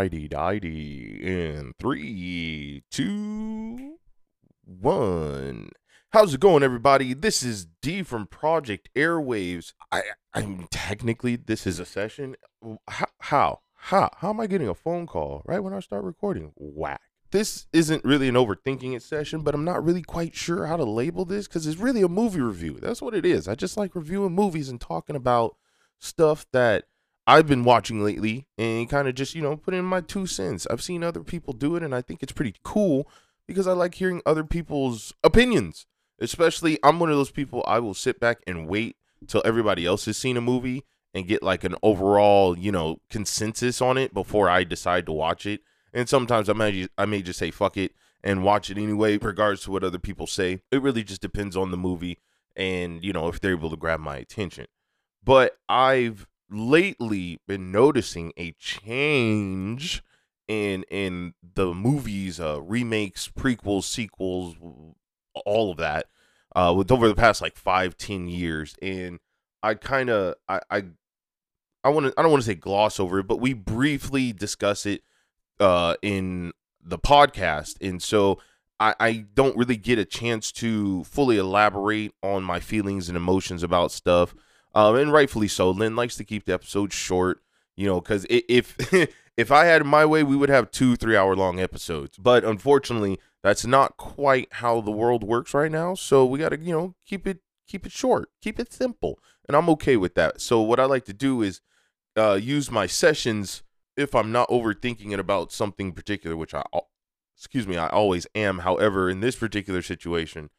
righty dighty. In three, two, one. How's it going, everybody? This is D from Project Airwaves. I, I mean, technically, this is a session. How, how, how, how am I getting a phone call right when I start recording? Whack. This isn't really an overthinking it session, but I'm not really quite sure how to label this because it's really a movie review. That's what it is. I just like reviewing movies and talking about stuff that I've been watching lately and kind of just, you know, put in my two cents. I've seen other people do it and I think it's pretty cool because I like hearing other people's opinions. Especially, I'm one of those people I will sit back and wait till everybody else has seen a movie and get like an overall, you know, consensus on it before I decide to watch it. And sometimes I may I may just say fuck it and watch it anyway, regards to what other people say. It really just depends on the movie and you know if they're able to grab my attention. But I've lately been noticing a change in in the movies, uh, remakes, prequels, sequels, all of that, uh, with over the past like five, ten years, and I kind of I I I want to I don't want to say gloss over it, but we briefly discuss it uh, in the podcast, and so I, I don't really get a chance to fully elaborate on my feelings and emotions about stuff um, and rightfully so. Lynn likes to keep the episodes short, you know, because if if I had my way, we would have two three hour long episodes. But unfortunately, that's not quite how the world works right now. So we got to you know keep it keep it short, keep it simple, and I'm okay with that. So what I like to do is uh, use my sessions if I'm not overthinking it about something particular, which I excuse me I always am. However, in this particular situation,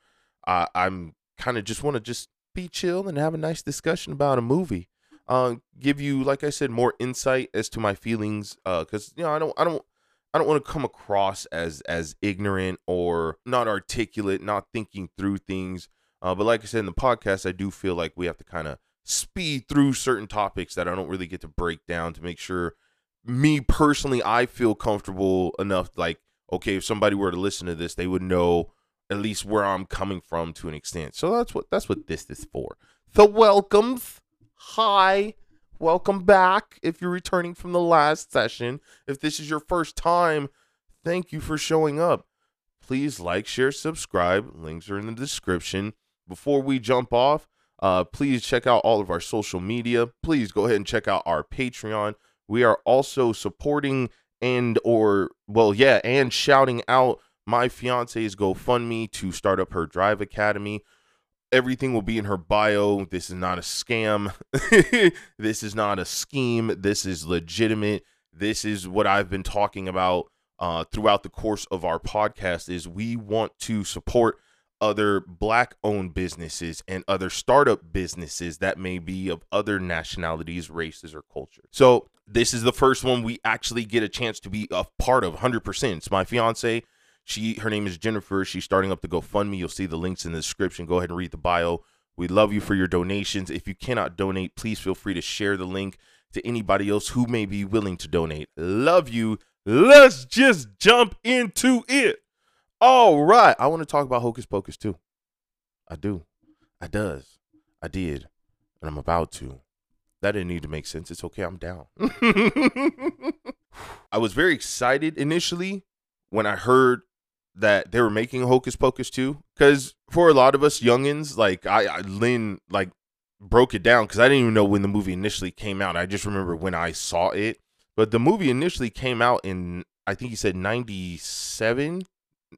uh, I'm kind of just want to just be chill and have a nice discussion about a movie. Uh, give you, like I said, more insight as to my feelings. Uh, cause you know, I don't, I don't, I don't want to come across as as ignorant or not articulate, not thinking through things. Uh, but like I said in the podcast, I do feel like we have to kind of speed through certain topics that I don't really get to break down to make sure me personally I feel comfortable enough. Like, okay, if somebody were to listen to this, they would know at least where I'm coming from to an extent. So that's what that's what this is for. The welcomes. Hi. Welcome back. If you're returning from the last session, if this is your first time, thank you for showing up. Please like, share, subscribe. Links are in the description. Before we jump off, uh, please check out all of our social media. Please go ahead and check out our Patreon. We are also supporting and or well, yeah, and shouting out my fiance's GoFundMe to start up her drive academy. Everything will be in her bio. This is not a scam. this is not a scheme. This is legitimate. This is what I've been talking about uh, throughout the course of our podcast is we want to support other black owned businesses and other startup businesses that may be of other nationalities, races, or culture. So this is the first one we actually get a chance to be a part of 100%. It's my fiance. She her name is Jennifer. She's starting up the GoFundMe. You'll see the links in the description. Go ahead and read the bio. We love you for your donations. If you cannot donate, please feel free to share the link to anybody else who may be willing to donate. Love you. Let's just jump into it. All right. I want to talk about Hocus Pocus 2. I do. I does. I did. And I'm about to. That didn't need to make sense. It's okay. I'm down. I was very excited initially when I heard that they were making Hocus Pocus 2 because for a lot of us youngins, like I, I Lynn like broke it down because I didn't even know when the movie initially came out. I just remember when I saw it. But the movie initially came out in I think he said 97.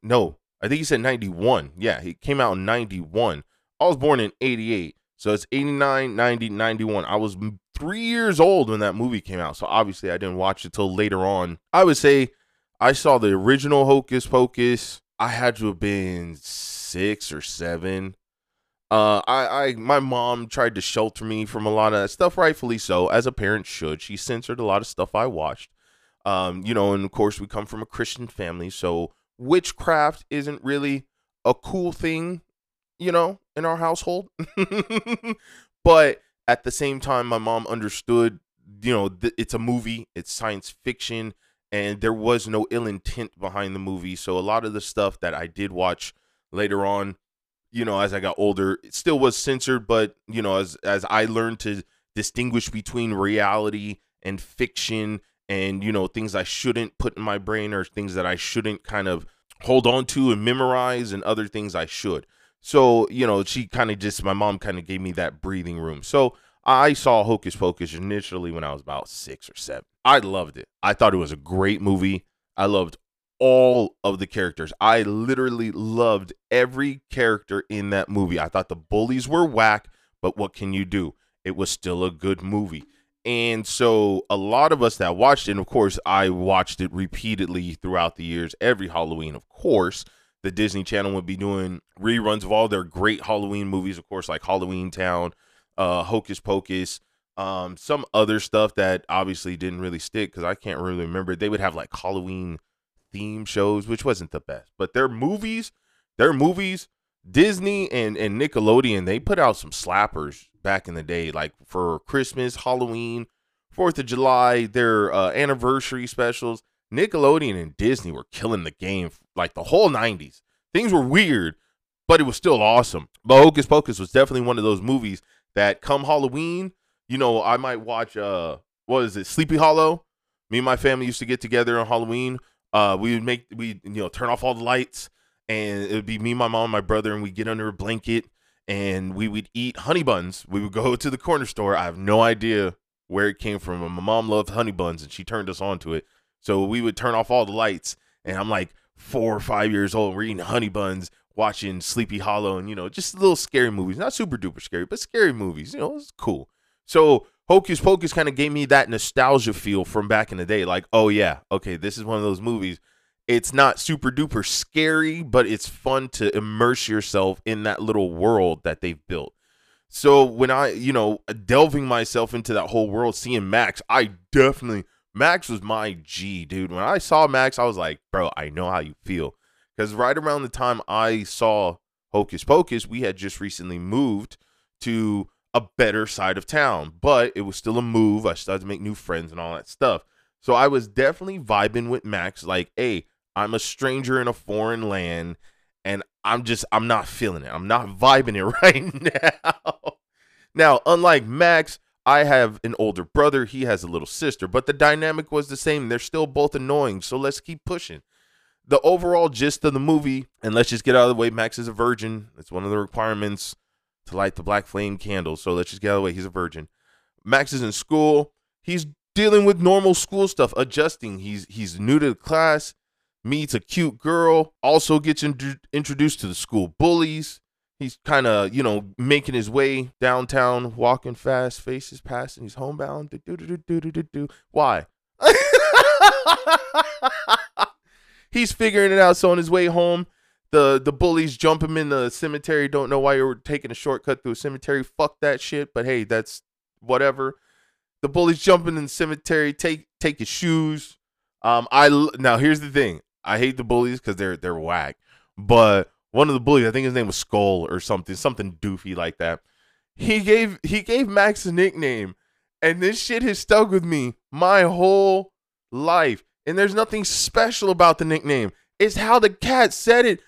No, I think he said 91. Yeah, it came out in 91. I was born in 88. So it's 89, 90, 91. I was three years old when that movie came out. So obviously I didn't watch it till later on. I would say I saw the original Hocus Pocus. I had to have been six or seven. Uh, I, I, my mom tried to shelter me from a lot of that stuff, rightfully so, as a parent should. She censored a lot of stuff I watched. Um, you know, and of course, we come from a Christian family, so witchcraft isn't really a cool thing, you know, in our household. but at the same time, my mom understood, you know, th- it's a movie, it's science fiction, and there was no ill intent behind the movie. So a lot of the stuff that I did watch later on, you know, as I got older, it still was censored, but you know, as as I learned to distinguish between reality and fiction and you know things I shouldn't put in my brain or things that I shouldn't kind of hold on to and memorize and other things I should. So, you know, she kind of just my mom kind of gave me that breathing room. So, I saw Hocus Pocus initially when I was about 6 or 7. I loved it. I thought it was a great movie. I loved all of the characters. I literally loved every character in that movie. I thought the bullies were whack, but what can you do? It was still a good movie. And so a lot of us that watched it, and of course, I watched it repeatedly throughout the years, every Halloween, of course. The Disney Channel would be doing reruns of all their great Halloween movies, of course, like Halloween Town, uh, Hocus Pocus, um, some other stuff that obviously didn't really stick because I can't really remember. They would have like Halloween theme shows, which wasn't the best, but their movies, their movies, Disney and and Nickelodeon, they put out some slappers back in the day, like for Christmas, Halloween, Fourth of July, their uh, anniversary specials. Nickelodeon and Disney were killing the game like the whole 90s. Things were weird, but it was still awesome. But Hocus Pocus was definitely one of those movies that come Halloween, you know, I might watch uh what is it, Sleepy Hollow? Me and my family used to get together on Halloween. Uh we would make we you know turn off all the lights and it would be me, my mom, my brother, and we'd get under a blanket and we would eat honey buns. We would go to the corner store. I have no idea where it came from. My mom loved honey buns and she turned us on to it. So we would turn off all the lights and I'm like four or five years old. We're eating honey buns watching Sleepy Hollow and you know just little scary movies, not super duper scary, but scary movies. You know, it's cool. So Hocus Pocus kind of gave me that nostalgia feel from back in the day. Like, oh yeah, okay, this is one of those movies. It's not super duper scary, but it's fun to immerse yourself in that little world that they've built. So when I, you know, delving myself into that whole world, seeing Max, I definitely Max was my G, dude. When I saw Max, I was like, bro, I know how you feel. Because right around the time I saw Hocus Pocus, we had just recently moved to a better side of town, but it was still a move. I started to make new friends and all that stuff. So I was definitely vibing with Max, like, hey, I'm a stranger in a foreign land and I'm just, I'm not feeling it. I'm not vibing it right now. now, unlike Max, I have an older brother. He has a little sister, but the dynamic was the same. They're still both annoying. So let's keep pushing the overall gist of the movie, and let's just get out of the way. Max is a virgin. It's one of the requirements to light the black flame candle. So let's just get out of the way. He's a virgin. Max is in school. He's dealing with normal school stuff, adjusting. He's he's new to the class. Meets a cute girl. Also gets in- introduced to the school bullies. He's kind of you know making his way downtown, walking fast, faces passing. He's homebound. Why? He's figuring it out. So on his way home, the the bullies jump him in the cemetery. Don't know why you were taking a shortcut through a cemetery. Fuck that shit. But hey, that's whatever. The bullies jumping in the cemetery. Take take his shoes. Um, I now here's the thing. I hate the bullies because they're they're whack. But one of the bullies, I think his name was Skull or something, something doofy like that. He gave he gave Max a nickname, and this shit has stuck with me my whole life. And there's nothing special about the nickname. It's how the cat said it.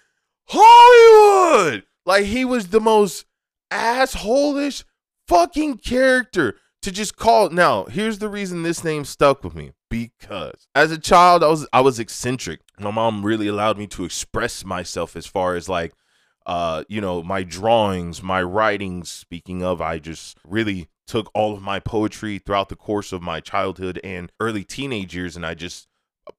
Hollywood! Like he was the most assholish fucking character to just call. it. Now, here's the reason this name stuck with me. Because as a child, I was I was eccentric. My mom really allowed me to express myself as far as like uh, you know, my drawings, my writings. Speaking of, I just really took all of my poetry throughout the course of my childhood and early teenage years, and I just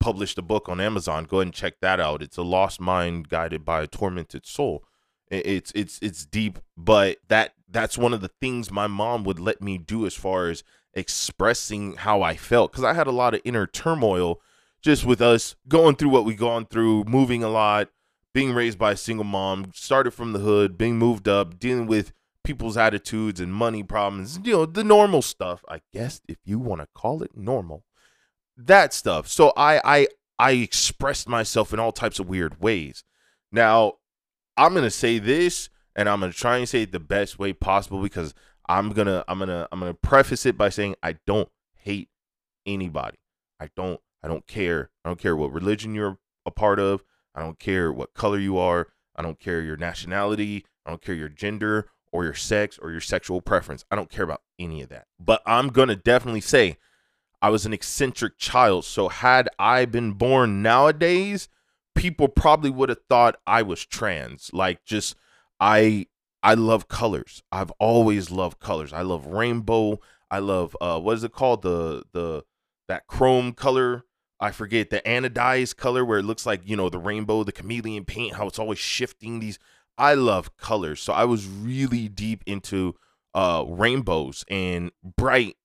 published a book on Amazon. Go ahead and check that out. It's a lost mind guided by a tormented soul. It's it's it's deep, but that that's one of the things my mom would let me do as far as expressing how I felt because I had a lot of inner turmoil just with us going through what we gone through, moving a lot, being raised by a single mom, started from the hood, being moved up, dealing with people's attitudes and money problems, you know, the normal stuff, I guess if you want to call it normal that stuff. So I I I expressed myself in all types of weird ways. Now, I'm gonna say this, and I'm gonna try and say it the best way possible because I'm gonna I'm gonna I'm gonna preface it by saying I don't hate anybody. I don't I don't care. I don't care what religion you're a part of. I don't care what color you are. I don't care your nationality. I don't care your gender or your sex or your sexual preference. I don't care about any of that. But I'm gonna definitely say I was an eccentric child. So had I been born nowadays, people probably would have thought I was trans. Like just I I love colors. I've always loved colors. I love rainbow. I love uh what is it called? The the that chrome color. I forget the anodized color where it looks like, you know, the rainbow, the chameleon paint, how it's always shifting these. I love colors. So I was really deep into uh rainbows and bright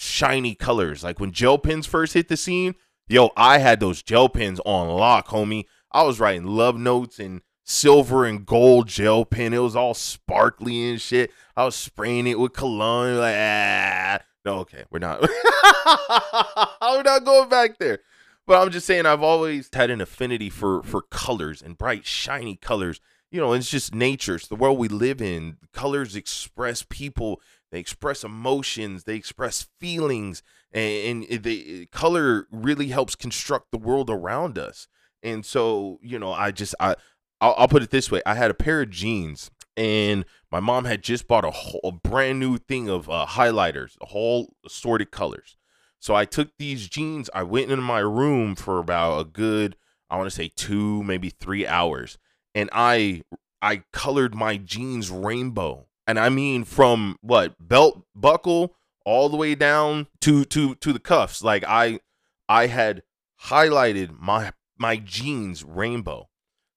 shiny colors. Like when gel pens first hit the scene, yo, I had those gel pens on lock, homie. I was writing love notes and silver and gold gel pen. It was all sparkly and shit. I was spraying it with cologne. Like, ah. No, okay, we're not. we're not going back there. But I'm just saying, I've always had an affinity for for colors and bright, shiny colors. You know, it's just nature. It's the world we live in. Colors express people. They express emotions. They express feelings, and, and the color really helps construct the world around us. And so, you know, I just I I'll, I'll, put it this way: I had a pair of jeans, and my mom had just bought a whole a brand new thing of uh, highlighters, a whole assorted colors. So I took these jeans. I went into my room for about a good, I want to say two, maybe three hours, and I I colored my jeans rainbow, and I mean from what belt buckle all the way down to to to the cuffs. Like I I had highlighted my my jeans rainbow.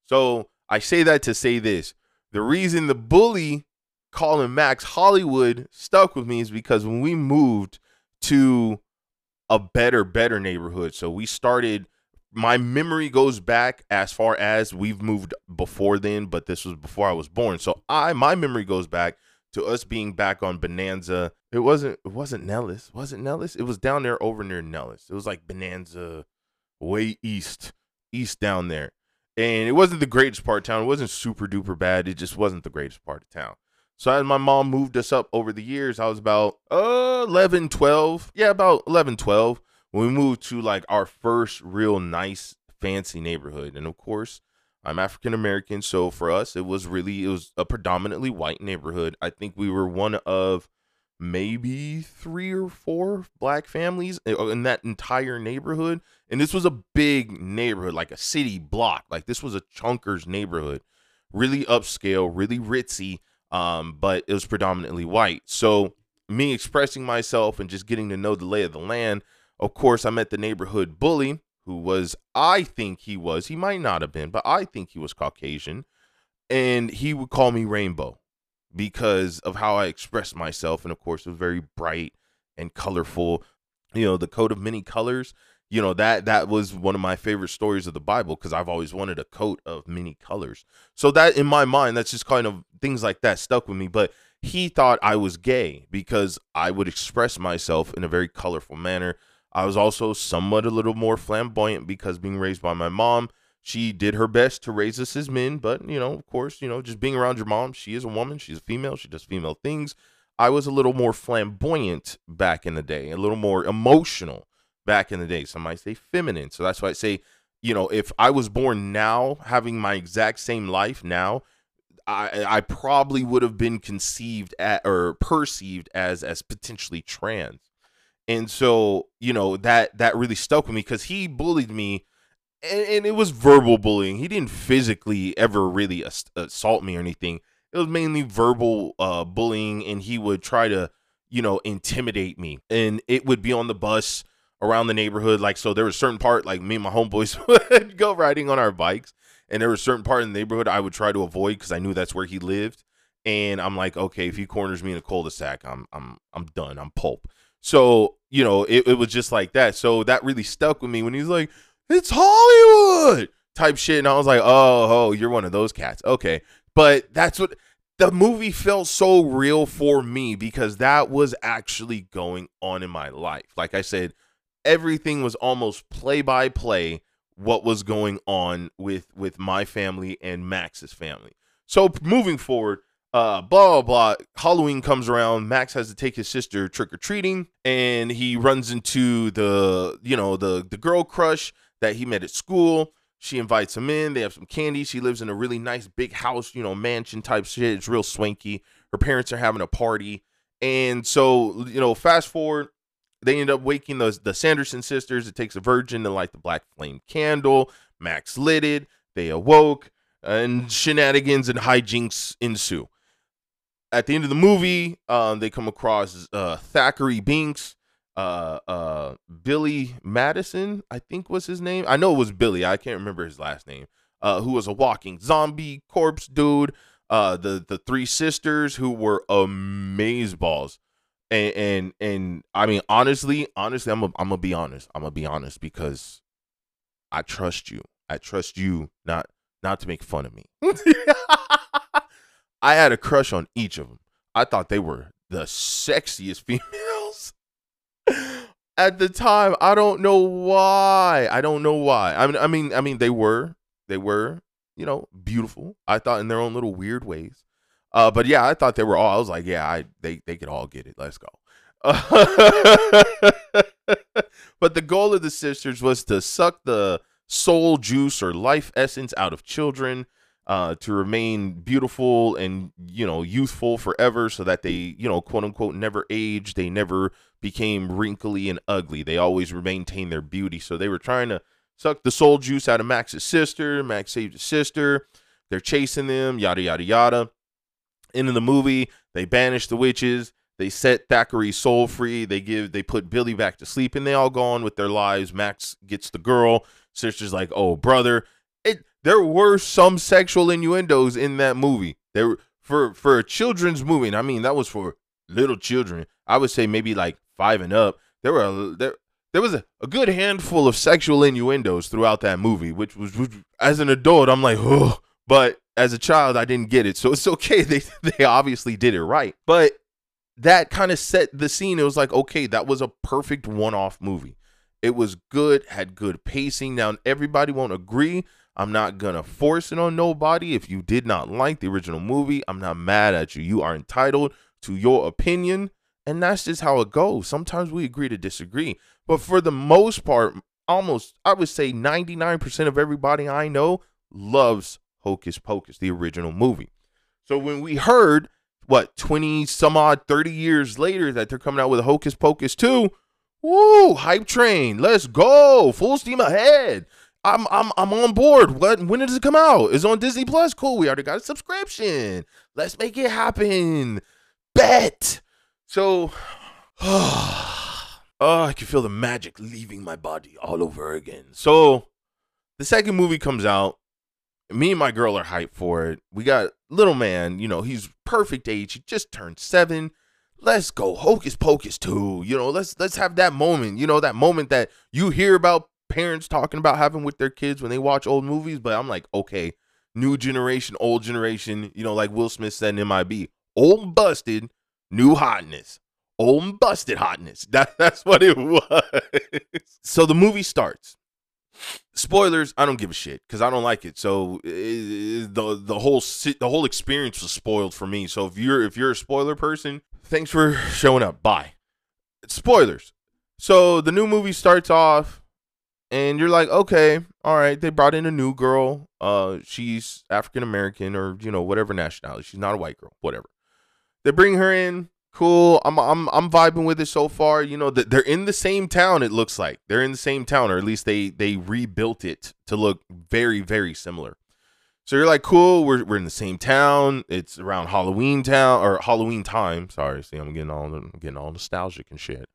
So I say that to say this. The reason the bully calling Max Hollywood stuck with me is because when we moved to a better, better neighborhood, so we started. My memory goes back as far as we've moved before then, but this was before I was born. So I, my memory goes back to us being back on Bonanza. It wasn't, it wasn't Nellis, wasn't Nellis? It was down there over near Nellis. It was like Bonanza, way east east down there. And it wasn't the greatest part of town. It wasn't super duper bad. It just wasn't the greatest part of town. So as my mom moved us up over the years, I was about uh 11, 12. Yeah, about 11, 12 we moved to like our first real nice fancy neighborhood. And of course, I'm African American, so for us it was really it was a predominantly white neighborhood. I think we were one of maybe three or four black families uh, in that entire neighborhood. And this was a big neighborhood, like a city block. Like this was a chunkers neighborhood, really upscale, really ritzy, um, but it was predominantly white. So me expressing myself and just getting to know the lay of the land. Of course, I met the neighborhood bully, who was, I think he was, he might not have been, but I think he was Caucasian. And he would call me Rainbow because of how I expressed myself. And of course, it was very bright and colorful. You know, the coat of many colors. You know that that was one of my favorite stories of the Bible because I've always wanted a coat of many colors. So that in my mind, that's just kind of things like that stuck with me. But he thought I was gay because I would express myself in a very colorful manner. I was also somewhat a little more flamboyant because being raised by my mom, she did her best to raise us as men, but you know, of course, you know, just being around your mom, she is a woman, she's a female, she does female things. I was a little more flamboyant back in the day, a little more emotional back in the day. Some might say feminine. So that's why I say, you know, if I was born now, having my exact same life now, I I probably would have been conceived at or perceived as as potentially trans. And so, you know, that that really stuck with me because he bullied me and, and, it was verbal bullying. He didn't physically ever really ass- assault me or anything. It was mainly verbal uh, bullying, and he would try to, you know, intimidate me. And it would be on the bus around the neighborhood. Like, so there was a certain part, like me and my homeboys would go riding on our bikes, and there was a certain part in the neighborhood I would try to avoid because I knew that's where he lived. And I'm like, okay, if he corners me in a cul-de-sac, I'm I'm I'm done. I'm pulp. So you know, it, it was just like that. So that really stuck with me when he's like, it's Hollywood type shit. And I was like, oh, oh, you're one of those cats. Okay. But that's what the movie felt so real for me because that was actually going on in my life. Like I said, everything was almost play by play what was going on with with my family and Max's family. So moving forward, uh, blah blah blah. Halloween comes around. Max has to take his sister trick or treating, and he runs into the you know the the girl crush that he met at school. She invites him in. They have some candy. She lives in a really nice big house, you know, mansion type shit. It's real swanky. Her parents are having a party. And so, you know, fast forward, they end up waking the the Sanderson sisters. It takes a virgin to light the black flame candle. Max lit it. They awoke, and shenanigans and hijinks ensue. At the end of the movie, um, they come across uh, Thackeray Binks, uh, uh, Billy Madison, I think was his name. I know it was Billy. I can't remember his last name. Uh, who was a walking zombie corpse dude. Uh, the the three sisters who were amaze balls and and and I mean honestly, honestly, I'm a, I'm gonna be honest. I'm gonna be honest because I trust you. I trust you not not to make fun of me. I had a crush on each of them. I thought they were the sexiest females at the time. I don't know why. I don't know why. I mean, I mean, I mean, they were, they were, you know, beautiful. I thought in their own little weird ways. Uh, but yeah, I thought they were all. I was like, yeah, I they they could all get it. Let's go. but the goal of the sisters was to suck the soul juice or life essence out of children, uh, to remain beautiful and you know youthful forever, so that they you know quote unquote never age. They never became wrinkly and ugly. They always maintained their beauty. So they were trying to suck the soul juice out of Max's sister. Max saved his sister. They're chasing them. Yada yada yada end of the movie, they banish the witches. They set Thackeray's soul free. They give they put Billy back to sleep, and they all go on with their lives. Max gets the girl. Sister's like, "Oh, brother." There were some sexual innuendos in that movie. There for for a children's movie. And I mean, that was for little children. I would say maybe like five and up. There were a, there there was a, a good handful of sexual innuendos throughout that movie, which was which, as an adult, I'm like, oh, but as a child, I didn't get it. So it's okay. They they obviously did it right. But that kind of set the scene. It was like, okay, that was a perfect one-off movie. It was good, had good pacing. Now everybody won't agree. I'm not gonna force it on nobody. If you did not like the original movie, I'm not mad at you. You are entitled to your opinion, and that's just how it goes. Sometimes we agree to disagree, but for the most part, almost I would say 99% of everybody I know loves Hocus Pocus, the original movie. So when we heard what 20 some odd 30 years later that they're coming out with a Hocus Pocus 2, woo, hype train. Let's go. Full steam ahead. I'm I'm I'm on board. What when does it come out? It's on Disney Plus. Cool. We already got a subscription. Let's make it happen. Bet. So oh, I can feel the magic leaving my body all over again. So the second movie comes out me and my girl are hyped for it. We got little man, you know, he's perfect age. He just turned seven. Let's go hocus pocus 2. You know, let's let's have that moment. You know, that moment that you hear about parents talking about having with their kids when they watch old movies. But I'm like, okay, new generation, old generation. You know, like Will Smith said in MIB, old busted, new hotness. Old busted hotness. That, that's what it was. so the movie starts spoilers i don't give a shit because i don't like it so it, the the whole the whole experience was spoiled for me so if you're if you're a spoiler person thanks for showing up bye spoilers so the new movie starts off and you're like okay all right they brought in a new girl uh she's african american or you know whatever nationality she's not a white girl whatever they bring her in cool. I'm I'm I'm vibing with it so far. You know that they're in the same town. It looks like they're in the same town, or at least they they rebuilt it to look very very similar. So you're like, cool. We're we're in the same town. It's around Halloween town or Halloween time. Sorry, see, I'm getting all I'm getting all nostalgic and shit.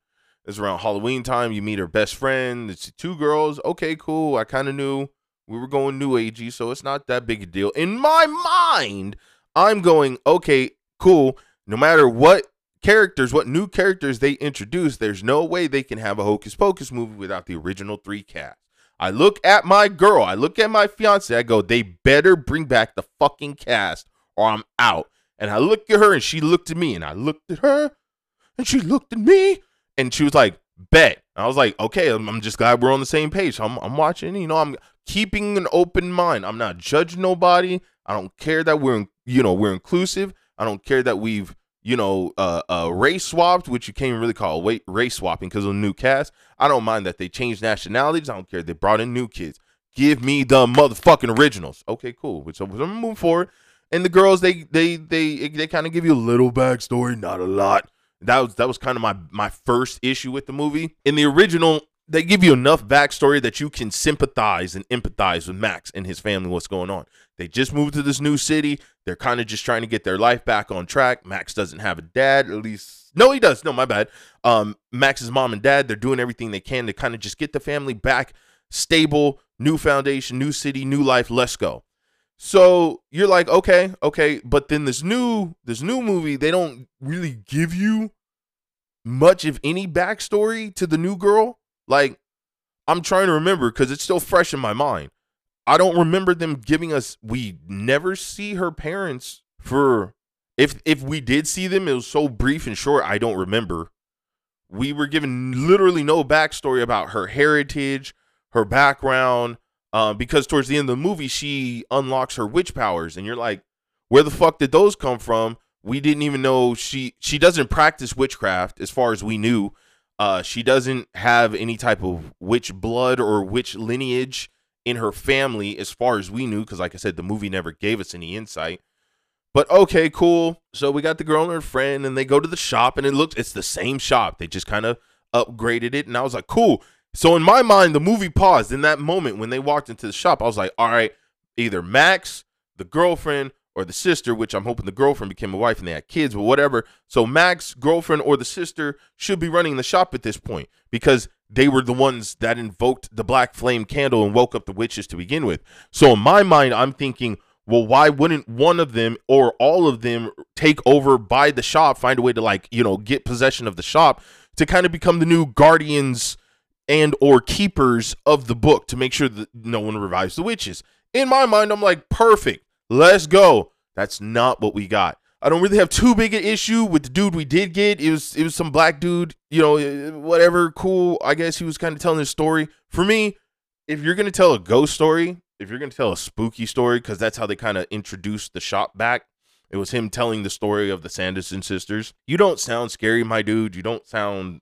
It's around Halloween time. You meet her best friend. It's two girls. Okay, cool. I kind of knew we were going new agey, so it's not that big a deal. In my mind, I'm going, okay, cool. No matter what characters, what new characters they introduce, there's no way they can have a Hocus Pocus movie without the original three cast. I look at my girl, I look at my fiance, I go, they better bring back the fucking cast or I'm out. And I look at her and she looked at me and I looked at her and she looked at me and she was like, bet. I was like, okay, I'm, I'm just glad we're on the same page. I'm, I'm watching, you know, I'm keeping an open mind. I'm not judging nobody. I don't care that we're, you know, we're inclusive. I don't care that we've you know, uh, uh, race swapped, which you can't really call wait race swapping because of the new cast. I don't mind that they changed nationalities. I don't care. They brought in new kids. Give me the motherfucking originals. Okay, cool. So we're moving forward. And the girls, they they they they kind of give you a little backstory, not a lot. That was that was kind of my my first issue with the movie. In the original, they give you enough backstory that you can sympathize and empathize with Max and his family, what's going on. They just moved to this new city. They're kind of just trying to get their life back on track. Max doesn't have a dad, at least. No, he does. No, my bad. Um, Max's mom and dad, they're doing everything they can to kind of just get the family back stable, new foundation, new city, new life. Let's go. So you're like, okay, okay, but then this new this new movie, they don't really give you much of any backstory to the new girl. Like, I'm trying to remember because it's still fresh in my mind. I don't remember them giving us. We never see her parents for. If if we did see them, it was so brief and short. I don't remember. We were given literally no backstory about her heritage, her background, uh, because towards the end of the movie, she unlocks her witch powers, and you're like, where the fuck did those come from? We didn't even know she she doesn't practice witchcraft as far as we knew. Uh, she doesn't have any type of witch blood or witch lineage in her family as far as we knew, because like I said, the movie never gave us any insight. But okay, cool. So we got the girl and her friend, and they go to the shop, and it looks it's the same shop. They just kind of upgraded it, and I was like, cool. So in my mind, the movie paused in that moment when they walked into the shop. I was like, all right, either Max, the girlfriend, or the sister, which I'm hoping the girlfriend became a wife and they had kids, but whatever. So Max, girlfriend, or the sister should be running the shop at this point because they were the ones that invoked the black flame candle and woke up the witches to begin with. So in my mind, I'm thinking, well, why wouldn't one of them or all of them take over by the shop, find a way to like, you know, get possession of the shop to kind of become the new guardians and or keepers of the book to make sure that no one revives the witches. In my mind, I'm like, perfect. Let's go. That's not what we got. I don't really have too big an issue with the dude we did get. It was it was some black dude, you know, whatever, cool. I guess he was kind of telling his story. For me, if you're gonna tell a ghost story, if you're gonna tell a spooky story, because that's how they kind of introduced the shop back. It was him telling the story of the Sanderson sisters. You don't sound scary, my dude. You don't sound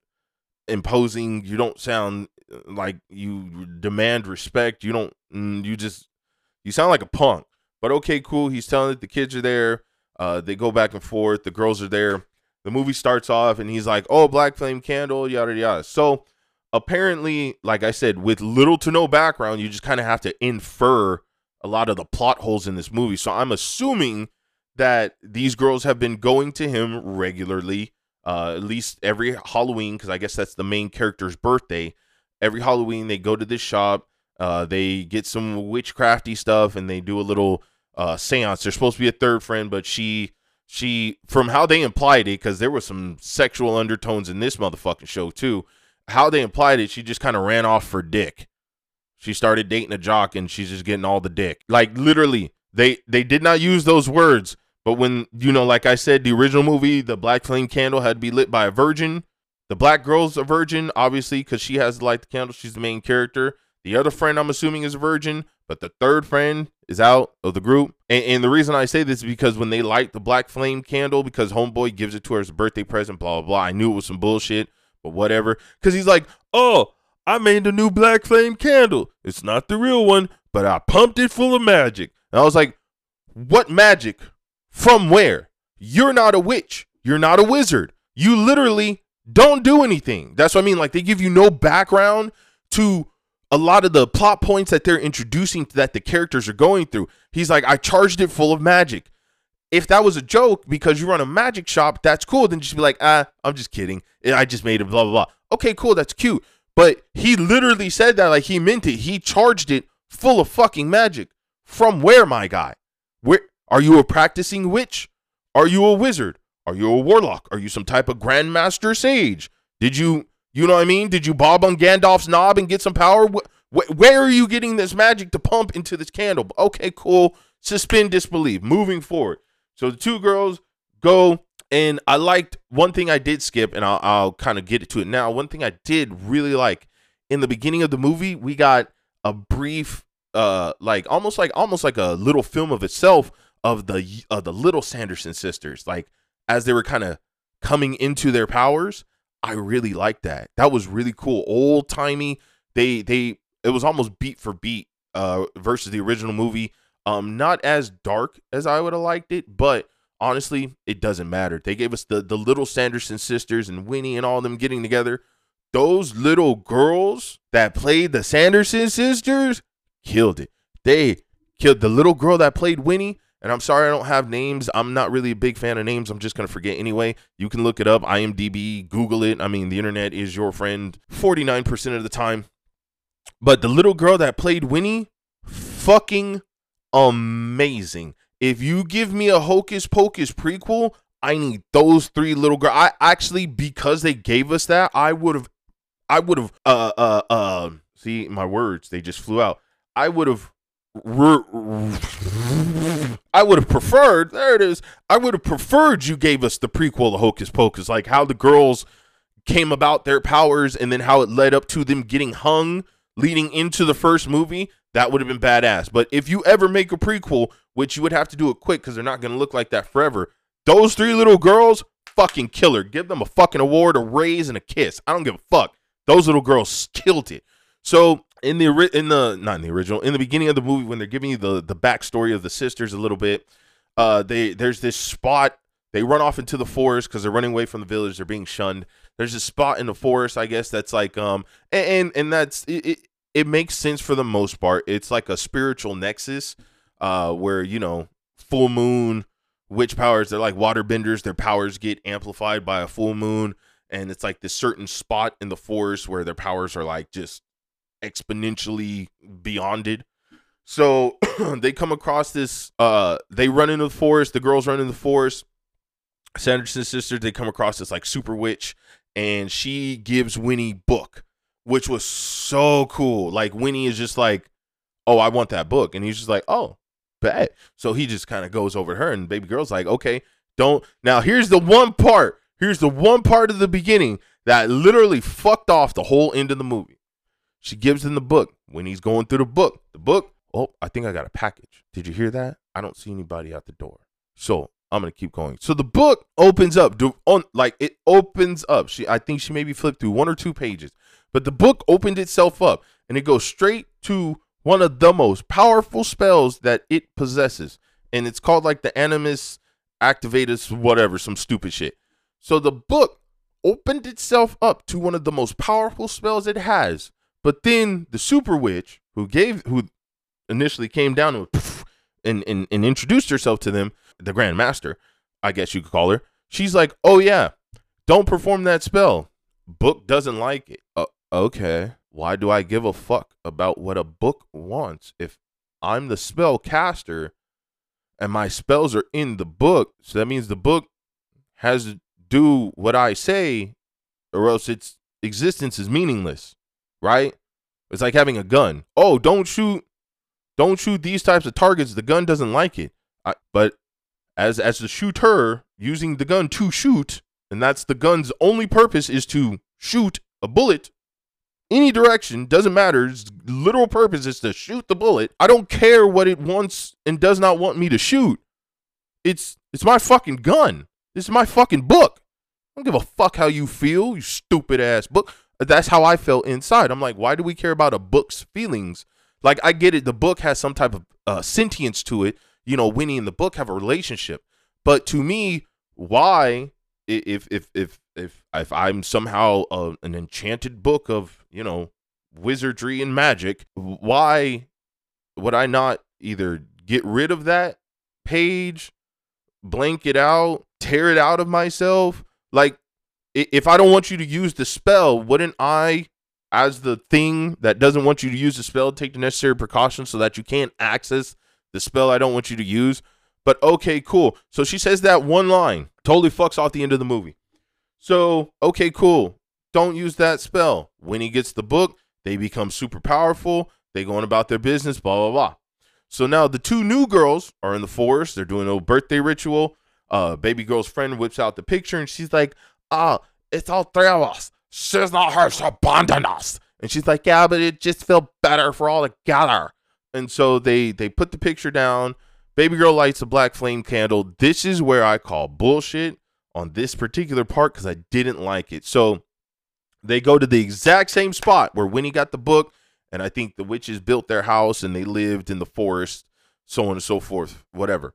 imposing. You don't sound uh, like you demand respect. You don't. Mm, you just. You sound like a punk. But okay, cool. He's telling that the kids are there. Uh, they go back and forth. The girls are there. The movie starts off, and he's like, "Oh, black flame candle, yada yada." So apparently, like I said, with little to no background, you just kind of have to infer a lot of the plot holes in this movie. So I'm assuming that these girls have been going to him regularly, uh, at least every Halloween, because I guess that's the main character's birthday. Every Halloween, they go to this shop. Uh, they get some witchcrafty stuff, and they do a little uh, seance. There's supposed to be a third friend, but she she from how they implied it, because there was some sexual undertones in this motherfucking show too. How they implied it, she just kind of ran off for dick. She started dating a jock, and she's just getting all the dick. Like literally, they they did not use those words. But when you know, like I said, the original movie, the black flame candle had to be lit by a virgin. The black girl's a virgin, obviously, because she has to light the candle. She's the main character. The other friend, I'm assuming, is a virgin, but the third friend is out of the group. And, and, the reason I say this is because when they light the black flame candle, because Homeboy gives it to her as a birthday present, blah, blah, blah. I knew it was some bullshit, but whatever. Because he's like, oh, I made a new black flame candle. It's not the real one, but I pumped it full of magic. And I was like, what magic? From where? You're not a witch. You're not a wizard. You literally don't do anything. That's what I mean. Like they give you no background to a lot of the plot points that they're introducing that the characters are going through. He's like, I charged it full of magic. If that was a joke because you run a magic shop, that's cool. Then just be like, ah, I'm just kidding. I just made it, blah, blah, blah. Okay, cool. That's cute. But he literally said that like he meant it. He charged it full of fucking magic. From where, my guy? Where are you a practicing witch? Are you a wizard? Are you a warlock? Are you some type of grandmaster sage? Did you you know what I mean? Did you bob on Gandalf's knob and get some power? Wh- where are you getting this magic to pump into this candle? Okay, cool. Suspend disbelief. Moving forward. So the two girls go, and I liked one thing I did skip, and I'll, I'll kind of get to it now. One thing I did really like in the beginning of the movie, we got a brief, uh, like almost like almost like a little film of itself of the of the little Sanderson sisters, like as they were kind of coming into their powers I really liked that. That was really cool. Old timey. They they it was almost beat for beat uh versus the original movie. Um not as dark as I would have liked it, but honestly, it doesn't matter. They gave us the the little Sanderson sisters and Winnie and all them getting together. Those little girls that played the Sanderson sisters killed it. They killed the little girl that played Winnie. And I'm sorry I don't have names. I'm not really a big fan of names. I'm just going to forget anyway. You can look it up, IMDb, Google it. I mean, the internet is your friend 49% of the time. But the little girl that played Winnie, fucking amazing. If you give me a Hocus Pocus prequel, I need those three little girls. I actually, because they gave us that, I would have, I would have, uh, uh, uh, see my words, they just flew out. I would have, I would have preferred, there it is. I would have preferred you gave us the prequel of Hocus Pocus, like how the girls came about their powers and then how it led up to them getting hung leading into the first movie, that would have been badass. But if you ever make a prequel, which you would have to do it quick because they're not going to look like that forever, those three little girls, fucking killer. Give them a fucking award, a raise, and a kiss. I don't give a fuck. Those little girls killed it. So in the in the not in the original, in the beginning of the movie, when they're giving you the the backstory of the sisters a little bit, uh, they there's this spot. They run off into the forest because they're running away from the village. They're being shunned. There's a spot in the forest, I guess, that's like um, and and, and that's it, it. It makes sense for the most part. It's like a spiritual nexus, uh, where you know, full moon, witch powers. They're like water benders. Their powers get amplified by a full moon, and it's like this certain spot in the forest where their powers are like just exponentially beyond it. So they come across this. Uh, they run into the forest. The girls run in the forest. Sanderson's sister. They come across this like super witch, and she gives Winnie book, which was so cool. Like Winnie is just like, "Oh, I want that book," and he's just like, "Oh, bet." So he just kind of goes over her, and baby girl's like, "Okay, don't." Now here's the one part. Here's the one part of the beginning that literally fucked off the whole end of the movie. She gives him the book. When he's going through the book, the book. Oh, I think I got a package. Did you hear that? I don't see anybody at the door. So I'm gonna keep going. So the book opens up, on like it opens up. She, I think she maybe flipped through one or two pages, but the book opened itself up and it goes straight to one of the most powerful spells that it possesses, and it's called like the Animus Activatus, whatever, some stupid shit. So the book opened itself up to one of the most powerful spells it has, but then the super witch who gave who initially came down and, and, and introduced herself to them the Grand Master, I guess you could call her. She's like, "Oh yeah, don't perform that spell. Book doesn't like it." Uh, okay, why do I give a fuck about what a book wants if I'm the spell caster and my spells are in the book? So that means the book has to do what I say, or else its existence is meaningless, right? It's like having a gun. Oh, don't shoot, don't shoot these types of targets. The gun doesn't like it. I, but as as the shooter using the gun to shoot, and that's the gun's only purpose is to shoot a bullet any direction doesn't matter its literal purpose is to shoot the bullet i don't care what it wants and does not want me to shoot it's it's my fucking gun this is my fucking book i don't give a fuck how you feel you stupid ass book that's how i felt inside i'm like why do we care about a book's feelings like i get it the book has some type of uh, sentience to it you know Winnie and the book have a relationship. But to me, why if if if if if I'm somehow uh, an enchanted book of you know wizardry and magic, why would I not either get rid of that page, blank it out, tear it out of myself? Like, if I don't want you to use the spell, wouldn't I, as the thing that doesn't want you to use the spell, take the necessary precautions so that you can't access the spell I don't want you to use. But okay, cool. So she says that one line, totally fucks off the end of the movie. So, okay, cool. Don't use that spell. When he gets the book, they become super powerful. They go on about their business, blah, blah, blah. So now the two new girls are in the forest. They're doing a birthday ritual. Uh, baby girl's friend whips out the picture and she's like, oh, it's all three of us. She's not her, she abandoned us. And she's like, yeah, but it just felt better for all together. And so they they put the picture down. Baby girl lights a black flame candle. This is where I call bullshit on this particular part because I didn't like it. So they go to the exact same spot where Winnie got the book, and I think the witches built their house and they lived in the forest, so on and so forth, whatever.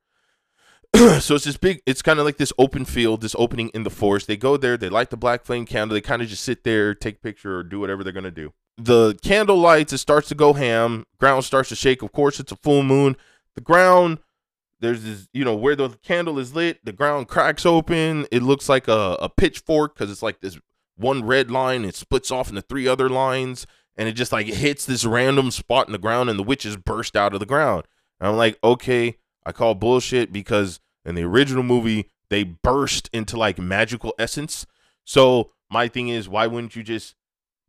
so it's this big it's kind of like this open field this opening in the forest. They go there they light the black flame candle they kind of just sit there take picture or do whatever they're going to do. The candle lights it starts to go ham ground starts to shake. Of course it's a full moon. The ground there's this you know where the candle is lit the ground cracks open. It looks like a, a pitchfork because it's like this one red line it splits off into three other lines and it just like hits this random spot in the ground and the witches burst out of the ground. And i'm like okay i call bullshit because in the original movie they burst into like magical essence so my thing is why wouldn't you just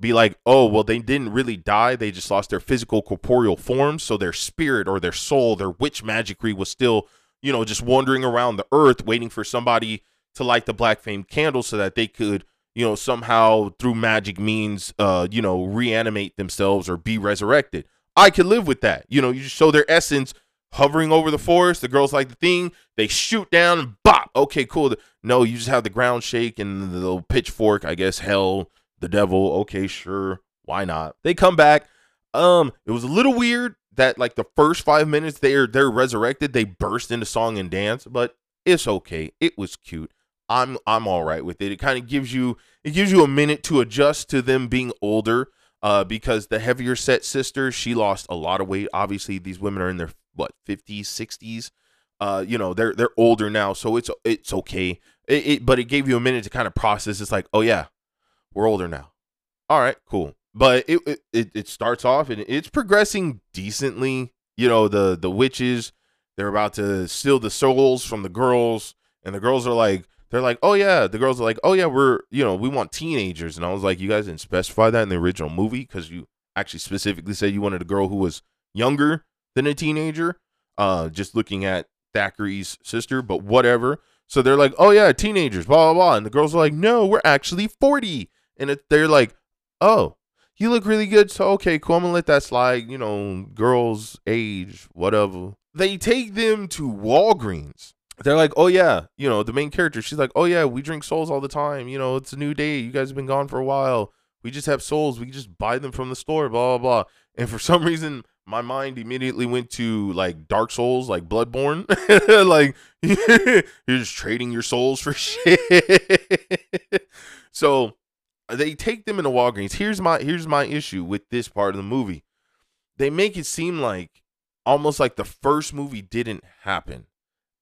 be like, oh, well, they didn't really die. They just lost their physical corporeal forms. So their spirit or their soul, their witch magicry was still, you know, just wandering around the earth waiting for somebody to light the black flame candle so that they could, you know, somehow through magic means, uh, you know, reanimate themselves or be resurrected. I could live with that. You know, you just show their essence hovering over the forest. The girls like the thing. They shoot down and bop. Okay, cool. No, you just have the ground shake and the little pitchfork, I guess, hell the devil. Okay, sure. Why not? They come back. Um, it was a little weird that like the first five minutes they're they're resurrected, they burst into song and dance, but it's okay. It was cute. I'm I'm all right with it. It kind of gives you it gives you a minute to adjust to them being older. Uh, because the heavier set sister, she lost a lot of weight. Obviously, these women are in their what 50s, 60s. Uh, you know, they're they're older now, so it's it's okay. It, it, but it gave you a minute to kind of process. It's like, oh yeah, we're older now. All right, cool. But it it, it starts off and it's progressing decently. You know, the the witches, they're about to steal the souls from the girls, and the girls are like, they're like, oh yeah, the girls are like, oh yeah, we're you know, we want teenagers, and I was like, you guys didn't specify that in the original movie because you actually specifically said you wanted a girl who was younger than a teenager. Uh, just looking at Thackery's sister, but whatever. So they're like, oh yeah, teenagers, blah blah blah, and the girls are like, no, we're actually forty and it, they're like, "Oh, you look really good." So okay, cool. I'm gonna let that slide. You know, girls' age, whatever. They take them to Walgreens. They're like, "Oh yeah, you know, the main character." She's like, "Oh yeah, we drink souls all the time. You know, it's a new day. You guys have been gone for a while. We just have souls. We just buy them from the store." Blah blah blah. And for some reason, my mind immediately went to like Dark Souls, like Bloodborne. like you're just trading your souls for shit. so they take them into Walgreens. Here's my here's my issue with this part of the movie. They make it seem like almost like the first movie didn't happen.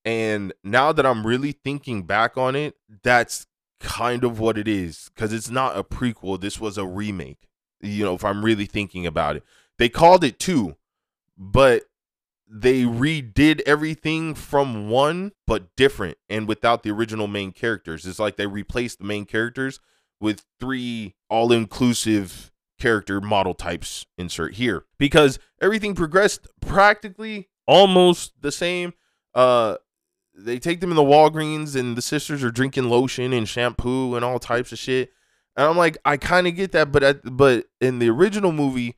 And now that I'm really thinking back on it, that's kind of what it is cuz it's not a prequel. This was a remake. You know, if I'm really thinking about it. They called it 2, but they redid everything from one but different and without the original main characters. It's like they replaced the main characters with three all inclusive character model types insert here because everything progressed practically almost the same. Uh, they take them in the Walgreens and the sisters are drinking lotion and shampoo and all types of shit. And I'm like, I kind of get that, but at, but in the original movie,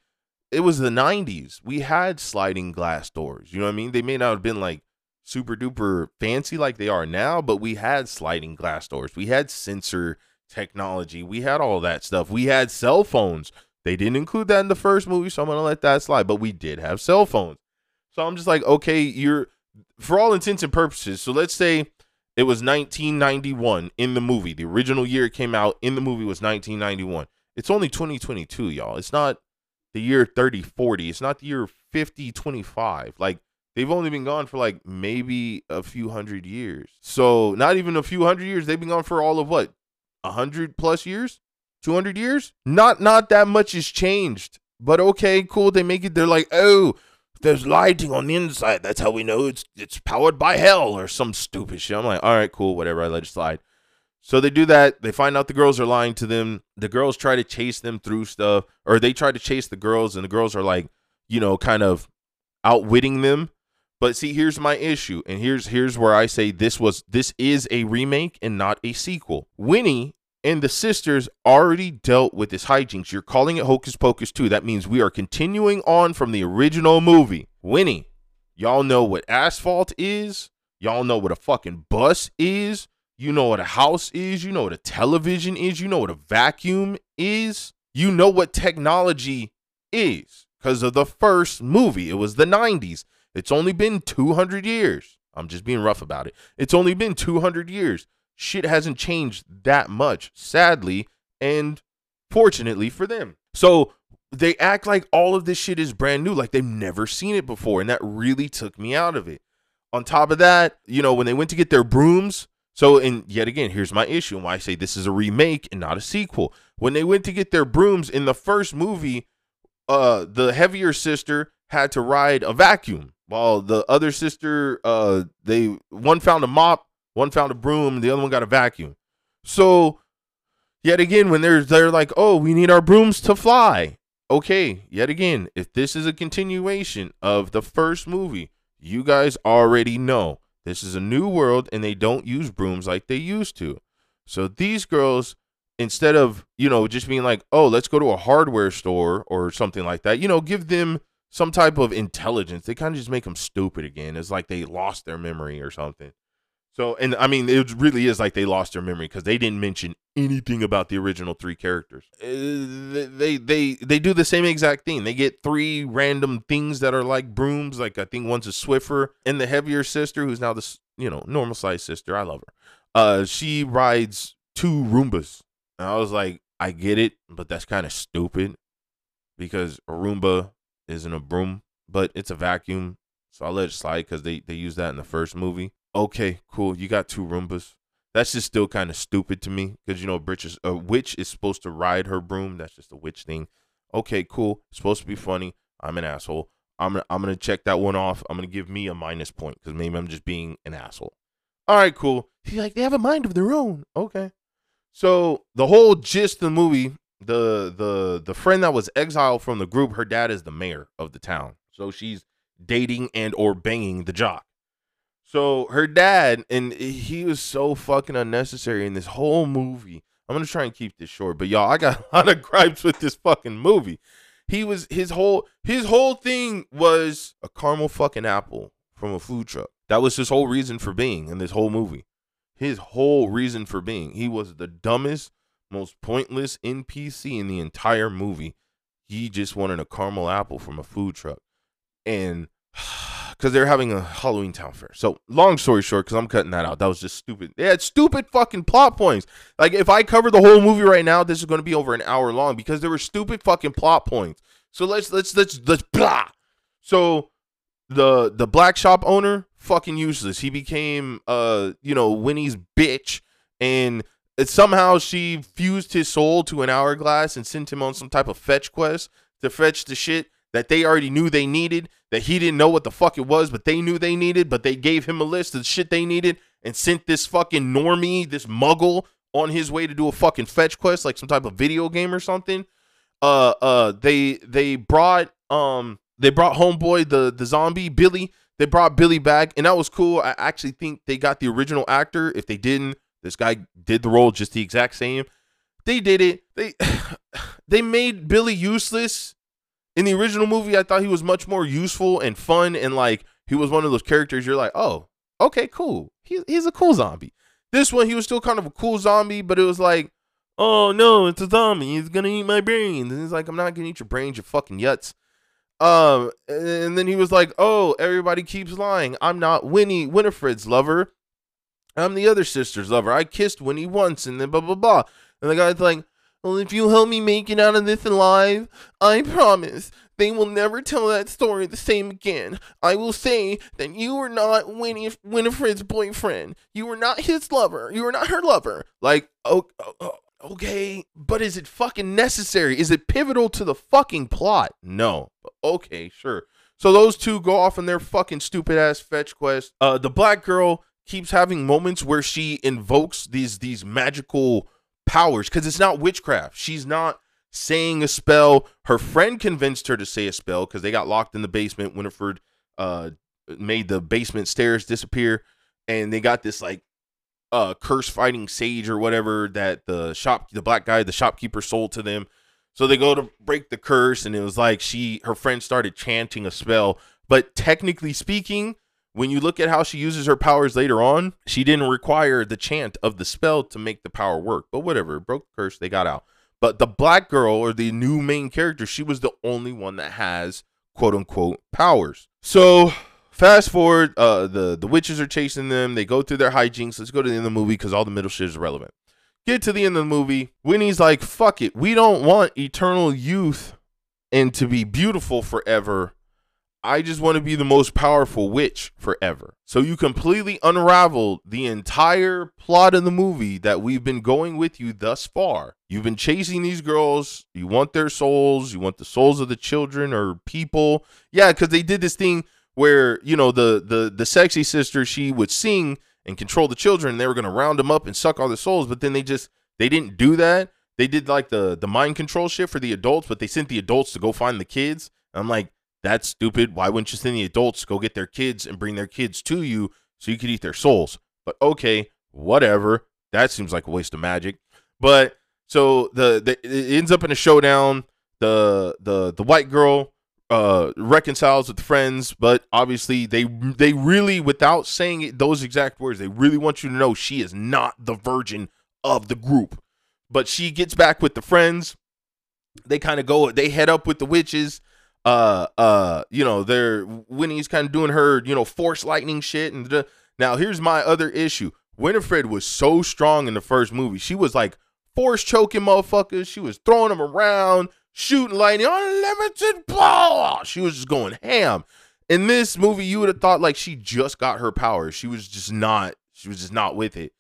it was the 90s. We had sliding glass doors. You know what I mean? They may not have been like super duper fancy like they are now, but we had sliding glass doors. We had sensor technology. We had all that stuff. We had cell phones. They didn't include that in the first movie, so I'm gonna let that slide. But we did have cell phones. So I'm just like, okay, you're for all intents and purposes. So let's say it was 1991 in the movie. The original year it came out in the movie was 1991. It's only 2022, y'all. It's not the year 3040. It's not the year 5025. Like they've only been gone for like maybe a few hundred years. So not even a few hundred years. They've been gone for all of what 100 plus years 200 years not not that much has changed but okay cool they make it they're like oh there's lighting on the inside. That's how we know it's it's powered by hell or some stupid shit. I'm like all right cool whatever i let it slide. So they do that. They find out the girls are lying to them. The girls try to chase them through stuff or they try to chase the girls and the girls are like you know kind of outwitting them. But see, here's my issue, and here's here's where I say this was this is a remake and not a sequel. Winnie and the sisters already dealt with this hijinks. You're calling it Hocus Pocus 2. That means we are continuing on from the original movie. Winnie, y'all know what asphalt is. Y'all know what a fucking bus is. You know what a house is. You know what a television is. You know what a vacuum is. You know what technology is because of the first movie. It was the 90s. It's only been 200 years. I'm just being rough about it. It's only been 200 years. Shit hasn't changed that much, sadly, and fortunately for them. So they act like all of this shit is brand new, like they've never seen it before. And that really took me out of it. On top of that, you know, when they went to get their brooms, so, and yet again, here's my issue and why I say this is a remake and not a sequel. When they went to get their brooms in the first movie, uh, the heavier sister had to ride a vacuum, while the other sister, uh, they one found a mop, one found a broom, the other one got a vacuum. So, yet again, when they're they're like, oh, we need our brooms to fly. Okay, yet again, if this is a continuation of the first movie, you guys already know this is a new world and they don't use brooms like they used to. So these girls, instead of, you know, just being like, oh, let's go to a hardware store or something like that, you know, give them some type of intelligence. They kind of just make them stupid again. It's like they lost their memory or something. So, and I mean, it really is like they lost their memory because they didn't mention anything about the original three characters. Uh, they they they do the same exact thing. They get three random things that are like brooms. Like I think one's a Swiffer, and the heavier sister, who's now the you know normal size sister. I love her. Uh, she rides two Roombas, and I was like, I get it, but that's kind of stupid because a Roomba isn't a broom, but it's a vacuum. So I let it slide because they they use that in the first movie okay, cool. You got two Roombas. That's just still kind of stupid to me because you know, is, a witch is supposed to ride her broom. That's just a witch thing. Okay, cool. It's supposed to be funny. I'm an asshole. I'm gonna I'm gonna check that one off. I'm gonna give me a minus point because maybe I'm just being an asshole. All right, cool. He's like, they have a mind of their own. Okay. So the whole gist of the movie, the the the friend that was exiled from the group, her dad is the mayor of the town. So she's dating and or banging the jock. So her dad, and he was so fucking unnecessary in this whole movie. I'm gonna try and keep this short, but y'all, I got a lot of gripes with this fucking movie. He was his whole his whole thing was a caramel fucking apple from a food truck. That was his whole reason for being in this whole movie. His whole reason for being. He was the dumbest, most pointless NPC in the entire movie. He just wanted a caramel apple from a food truck. And because they're having a Halloween town fair. So long story short, because I'm cutting that out. That was just stupid. They had stupid fucking plot points. Like if I cover the whole movie right now, this is going to be over an hour long because there were stupid fucking plot points. So let's let's let's let's blah. So the the black shop owner fucking useless. He became uh you know Winnie's bitch and somehow she fused his soul to an hourglass and sent him on some type of fetch quest to fetch the shit that they already knew they needed, that he didn't know what the fuck it was, but they knew they needed, but they gave him a list of shit they needed and sent this fucking normie, this muggle, on his way to do a fucking fetch quest, like some type of video game or something. Uh uh they they brought um they brought homeboy the the zombie Billy. They brought Billy back, and that was cool. I actually think they got the original actor. If they didn't, this guy did the role just the exact same. They did it. They they made Billy useless in the original movie, I thought he was much more useful and fun, and like he was one of those characters you're like, oh, okay, cool. He, he's a cool zombie. This one, he was still kind of a cool zombie, but it was like, oh no, it's a zombie. He's gonna eat my brains. And he's like, I'm not gonna eat your brains, you fucking yuts. Um, and then he was like, oh, everybody keeps lying. I'm not Winnie Winifred's lover. I'm the other sister's lover. I kissed Winnie once, and then blah blah blah. And the guy's like, well, if you help me make it out of this alive, I promise they will never tell that story the same again. I will say that you were not Winnie, Winifred's boyfriend. You were not his lover. You were not her lover. Like, oh, oh, okay, but is it fucking necessary? Is it pivotal to the fucking plot? No. Okay, sure. So those two go off on their fucking stupid ass fetch quest. Uh, the black girl keeps having moments where she invokes these these magical powers because it's not witchcraft. She's not saying a spell. Her friend convinced her to say a spell because they got locked in the basement. Winifred uh, made the basement stairs disappear, and they got this like uh, curse fighting sage or whatever that the shop, the black guy, the shopkeeper sold to them. So they go to break the curse, and it was like she, her friend, started chanting a spell. But technically speaking, when you look at how she uses her powers later on, she didn't require the chant of the spell to make the power work. But whatever, broke the curse, they got out. But the black girl or the new main character, she was the only one that has quote unquote powers. So fast forward, uh, the the witches are chasing them. They go through their hijinks. Let's go to the end of the movie because all the middle shit is irrelevant. Get to the end of the movie. Winnie's like, "Fuck it, we don't want eternal youth and to be beautiful forever. I just want to be the most powerful witch forever." So you completely unraveled the entire plot of the movie that we've been going with you thus far. You've been chasing these girls. You want their souls. You want the souls of the children or people. Yeah, because they did this thing where you know the the the sexy sister she would sing and control the children. They were to round them up and suck all the souls, but then they just they didn't do that. They did like the the mind control shit for the adults, but they sent the adults to go find the kids. I'm like, that's stupid. Why wouldn't you send the adults go get their kids and bring their kids to you so you could eat their souls? But okay, whatever. That seems like a waste of magic. But so the, the it ends up in a showdown. The the the white girl uh reconciles with the friends, but obviously they they really without saying those exact words, they really want you to know she is not the virgin of the group. But she gets back with the friends. They kind of go they head up with the witches. Uh uh you know, they're Winnie's kind of doing her, you know, force lightning shit and now here's my other issue. Winifred was so strong in the first movie. She was like force choking motherfuckers. She was throwing them around shooting lightning, unlimited power. She was just going ham. In this movie, you would have thought like she just got her powers. She was just not. She was just not with it.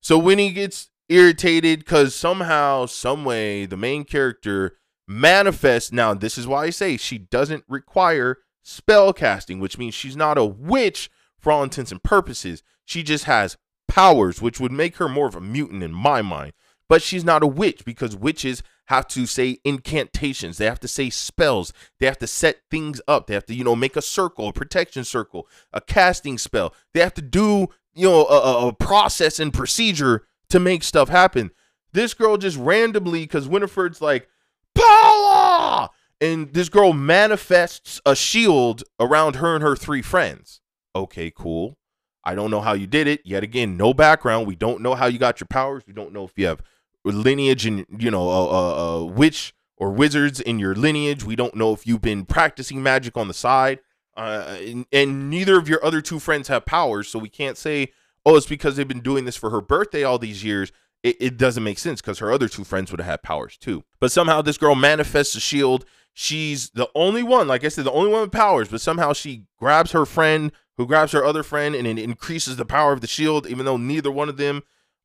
So Winnie gets irritated because somehow, some way, the main character manifests. Now, this is why I say she doesn't require spell casting, which means she's not a witch for all intents and purposes. She just has powers, which would make her more of a mutant in my mind. But she's not a witch because witches have to say incantations. They have to say spells. They have to set things up. They have to, you know, make a circle, a protection circle, a casting spell. They have to do, you know, a, a process and procedure to make stuff happen. This girl just randomly, because Winifred's like, power! And this girl manifests a shield around her and her three friends. Okay, cool. I don't know how you did it. Yet again, no background. We don't know how you got your powers. We don't know if you have lineage and you know a, a, a witch or wizards in your lineage. We don't know if you've been practicing magic on the side. Uh, and, and, neither of your other two friends have powers, so we can't say, oh, it's because they've been doing this for her birthday all these years. It, it doesn't make sense because her other two friends would have had powers too. But somehow this girl manifests a shield. She's the only one, like I said, the only one with powers, but somehow she grabs her friend, who grabs her other friend, and it increases the power of the shield, even though neither one of them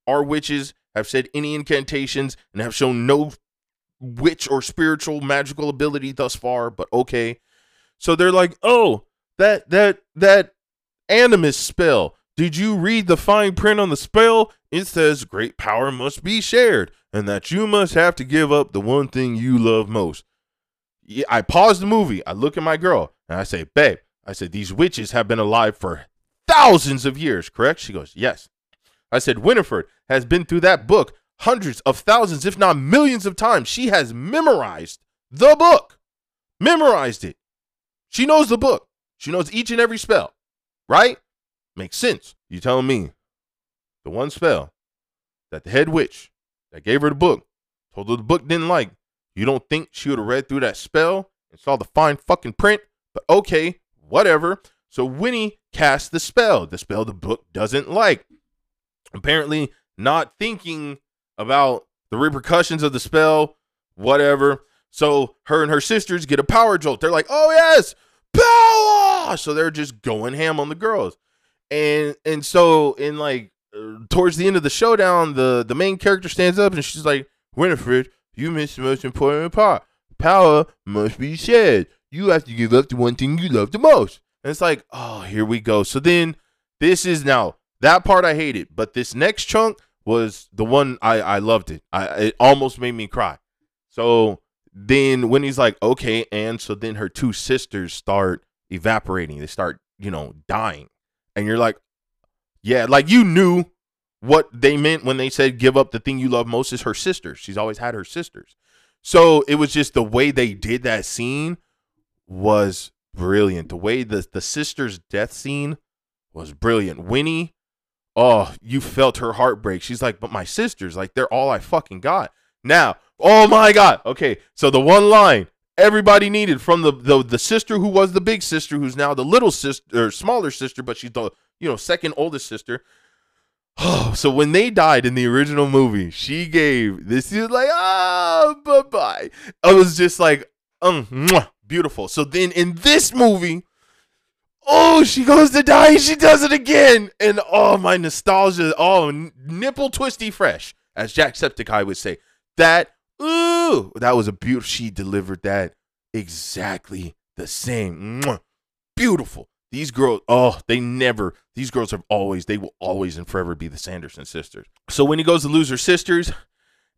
are witches have said any incantations, and have shown no witch or spiritual magical ability thus far, but okay. So they're like, "Oh, that that that animus spell. Did you read the fine print on the spell? It says great power must be shared, and that you must have to give up the one thing you love most." I pause the movie. I look at my girl and I say, "Babe," I said, "These witches have been alive for thousands of years, correct?" She goes, "Yes." I said, Winifred has been through that book hundreds of thousands, if not millions of times. She has memorized the book, memorized it. She knows the book. She knows each and every spell, right? Makes sense. You telling me the one spell that the head witch that gave her the book told her the book didn't like, you don't think she would have read through that spell and saw the fine fucking print? But okay, whatever. So Winnie casts the spell, the spell the book doesn't like apparently not thinking about the repercussions of the spell, whatever. So her and her sisters get a power jolt. They're like, "Oh yes, power!" So they're just going ham on the girls, and and so in like uh, towards the end of the showdown, the the main character stands up and she's like, "Winifred, you missed the most important part. Power must be shared. You have to give up the one thing you love the most." And it's like, "Oh, here we go." So then this is now that part I hated, but this next chunk was the one I I loved it. I it almost made me cry. So then Winnie's like, okay, and so then her two sisters start evaporating. They start, you know, dying. And you're like, yeah, like you knew what they meant when they said give up the thing you love most is her sisters. She's always had her sisters. So it was just the way they did that scene was brilliant. The way the the sister's death scene was brilliant. Winnie oh, you felt her heartbreak. She's like, but my sisters, like, they're all I fucking got. Now, oh my God. Okay. So the one line everybody needed from the, the the sister who was the big sister, who's now the little sister or smaller sister, but she's the you know second oldest sister. Oh, so when they died in the original movie, she gave this is like ah bye bye. I was just like um mwah, beautiful. So then in this movie, oh she goes to die, she does it again, and oh my nostalgia, oh nipple twisty fresh, as jack Jacksepticeye would say. That ooh, that was a beautiful. She delivered that exactly the same. Mwah. Beautiful. These girls, oh, they never, these girls have always, they will always and forever be the Sanderson sisters. So Winnie goes to lose her sisters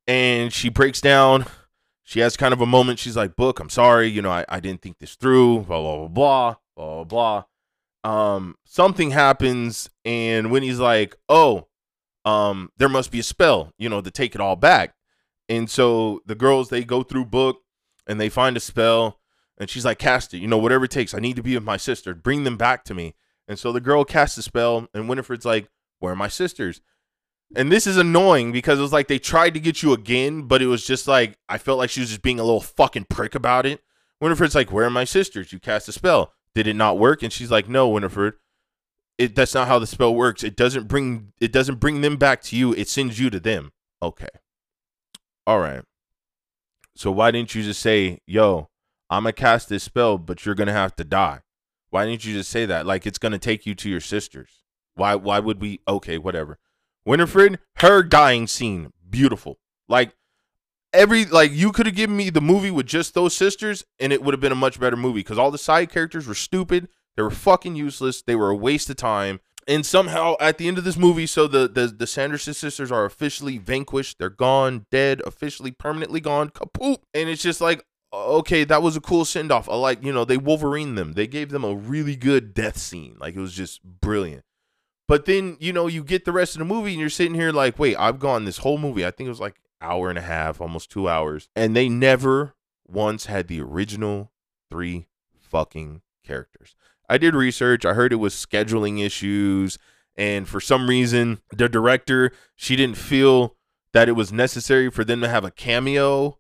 and she breaks down, she has kind of a moment. She's like, Book, I'm sorry. You know, I, I didn't think this through, blah, blah, blah, blah, blah, blah. Um, something happens. And Winnie's like, oh, um, there must be a spell, you know, to take it all back. And so the girls, they go through Book and they find a spell and she's like, cast it, you know, whatever it takes. I need to be with my sister. Bring them back to me. And so the girl casts a spell, and Winifred's like, Where are my sisters? And this is annoying because it was like they tried to get you again, but it was just like I felt like she was just being a little fucking prick about it. Winifred's like, Where are my sisters? You cast a spell. Did it not work? And she's like, No, Winifred. It that's not how the spell works. It doesn't bring it doesn't bring them back to you. It sends you to them. Okay. All right. So why didn't you just say, yo, I'm gonna cast this spell, but you're gonna have to die. Why didn't you just say that? Like it's gonna take you to your sisters. Why why would we okay, whatever. Winifred, her dying scene, beautiful. Like every like you could have given me the movie with just those sisters and it would have been a much better movie because all the side characters were stupid, they were fucking useless, they were a waste of time. And somehow at the end of this movie, so the the, the Sanderson sisters are officially vanquished, they're gone, dead, officially permanently gone, kapoop. And it's just like, okay, that was a cool send off. Like, you know, they Wolverine them. They gave them a really good death scene. Like it was just brilliant. But then, you know, you get the rest of the movie and you're sitting here like, wait, I've gone this whole movie. I think it was like hour and a half, almost two hours. And they never once had the original three fucking characters. I did research. I heard it was scheduling issues. And for some reason, the director, she didn't feel that it was necessary for them to have a cameo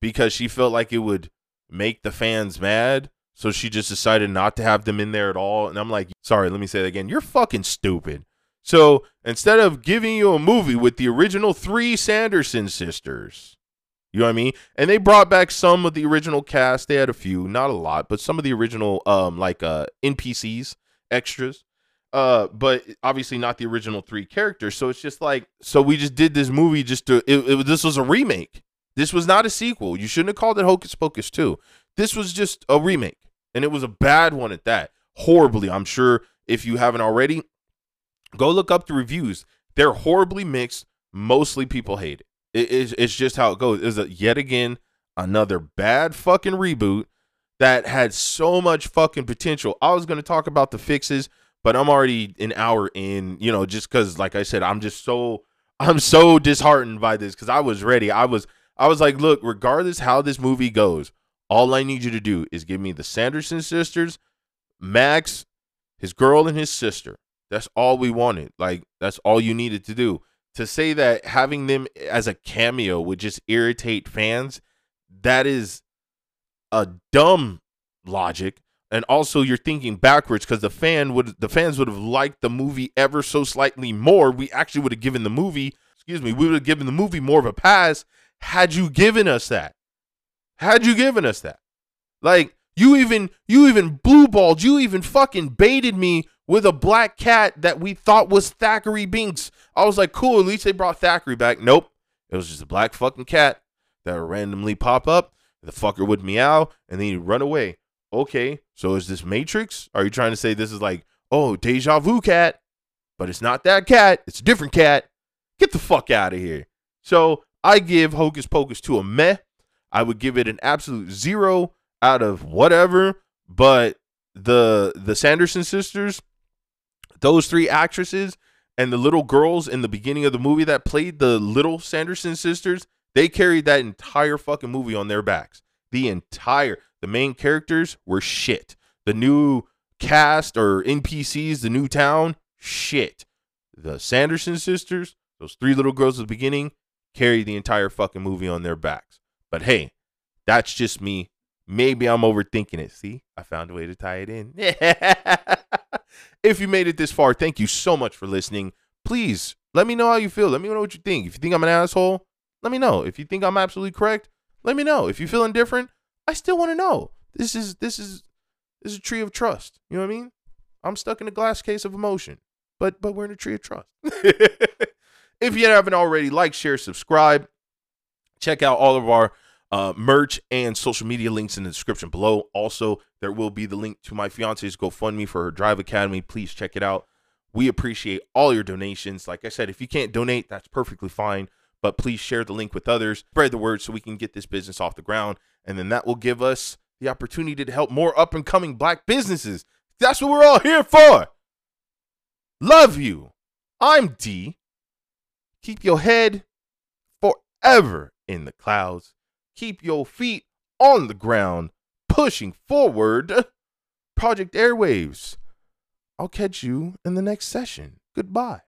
because she felt like it would make the fans mad. So she just decided not to have them in there at all. And I'm like, sorry, let me say that again. You're fucking stupid. So instead of giving you a movie with the original three Sanderson sisters, you know what I mean? And they brought back some of the original cast. They had a few, not a lot, but some of the original um like uh NPCs, extras. Uh, but obviously not the original three characters. So it's just like, so we just did this movie just to. It, it, this was a remake. This was not a sequel. You shouldn't have called it Hocus Pocus 2. This was just a remake, and it was a bad one at that. Horribly. I'm sure if you haven't already, go look up the reviews. They're horribly mixed. Mostly people hate it. It it's, it's just how it goes. Is a yet again another bad fucking reboot that had so much fucking potential. I was going to talk about the fixes, but I'm already an hour in, you know, just cuz like I said, I'm just so I'm so disheartened by this cuz I was ready. I was I was like, look, regardless how this movie goes, all I need you to do is give me the Sanderson sisters, Max, his girl, and his sister. That's all we wanted. Like, that's all you needed to do. To say that having them as a cameo would just irritate fans, that is a dumb logic. And also you're thinking backwards because the fan would the fans would have liked the movie ever so slightly more. We actually would have given the movie, excuse me, we would have given the movie more of a pass had you given us that. Had you given us that. Like you even you even blueballed, you even fucking baited me with a black cat that we thought was Thackery Binx. I was like, cool, at least they brought Thackery back. Nope. It was just a black fucking cat that would randomly pop up. The fucker would meow and then he'd run away. Okay, so is this Matrix? Are you trying to say this is like, oh, deja vu cat? But it's not that cat, it's a different cat. Get the fuck out of here. So I give Hocus Pocus to a meh. I would give it an absolute zero out of whatever. But the the Sanderson sisters, those three actresses, and the little girls in the beginning of the movie that played the little Sanderson sisters, they carried that entire fucking movie on their backs. The entire the main characters were shit. The new cast or NPCs, the new town, shit. The Sanderson sisters, those three little girls at the beginning, carried the entire fucking movie on their backs. But hey, that's just me Maybe I'm overthinking it. See, I found a way to tie it in. if you made it this far, thank you so much for listening. Please let me know how you feel. Let me know what you think. If you think I'm an asshole, let me know. If you think I'm absolutely correct, let me know. If you feel indifferent, I still want to know. This is this is this is a tree of trust. You know what I mean? I'm stuck in a glass case of emotion, but but we're in a tree of trust. if you haven't already, like, share, subscribe. Check out all of our uh, merch and social media links in the description below. Also, there will be the link to my fiance's GoFundMe for her Drive Academy. Please check it out. We appreciate all your donations. Like I said, if you can't donate, that's perfectly fine. But please share the link with others, spread the word so we can get this business off the ground. And then that will give us the opportunity to help more up and coming black businesses. That's what we're all here for. Love you. I'm D. Keep your head forever in the clouds. Keep your feet on the ground, pushing forward. Project Airwaves. I'll catch you in the next session. Goodbye.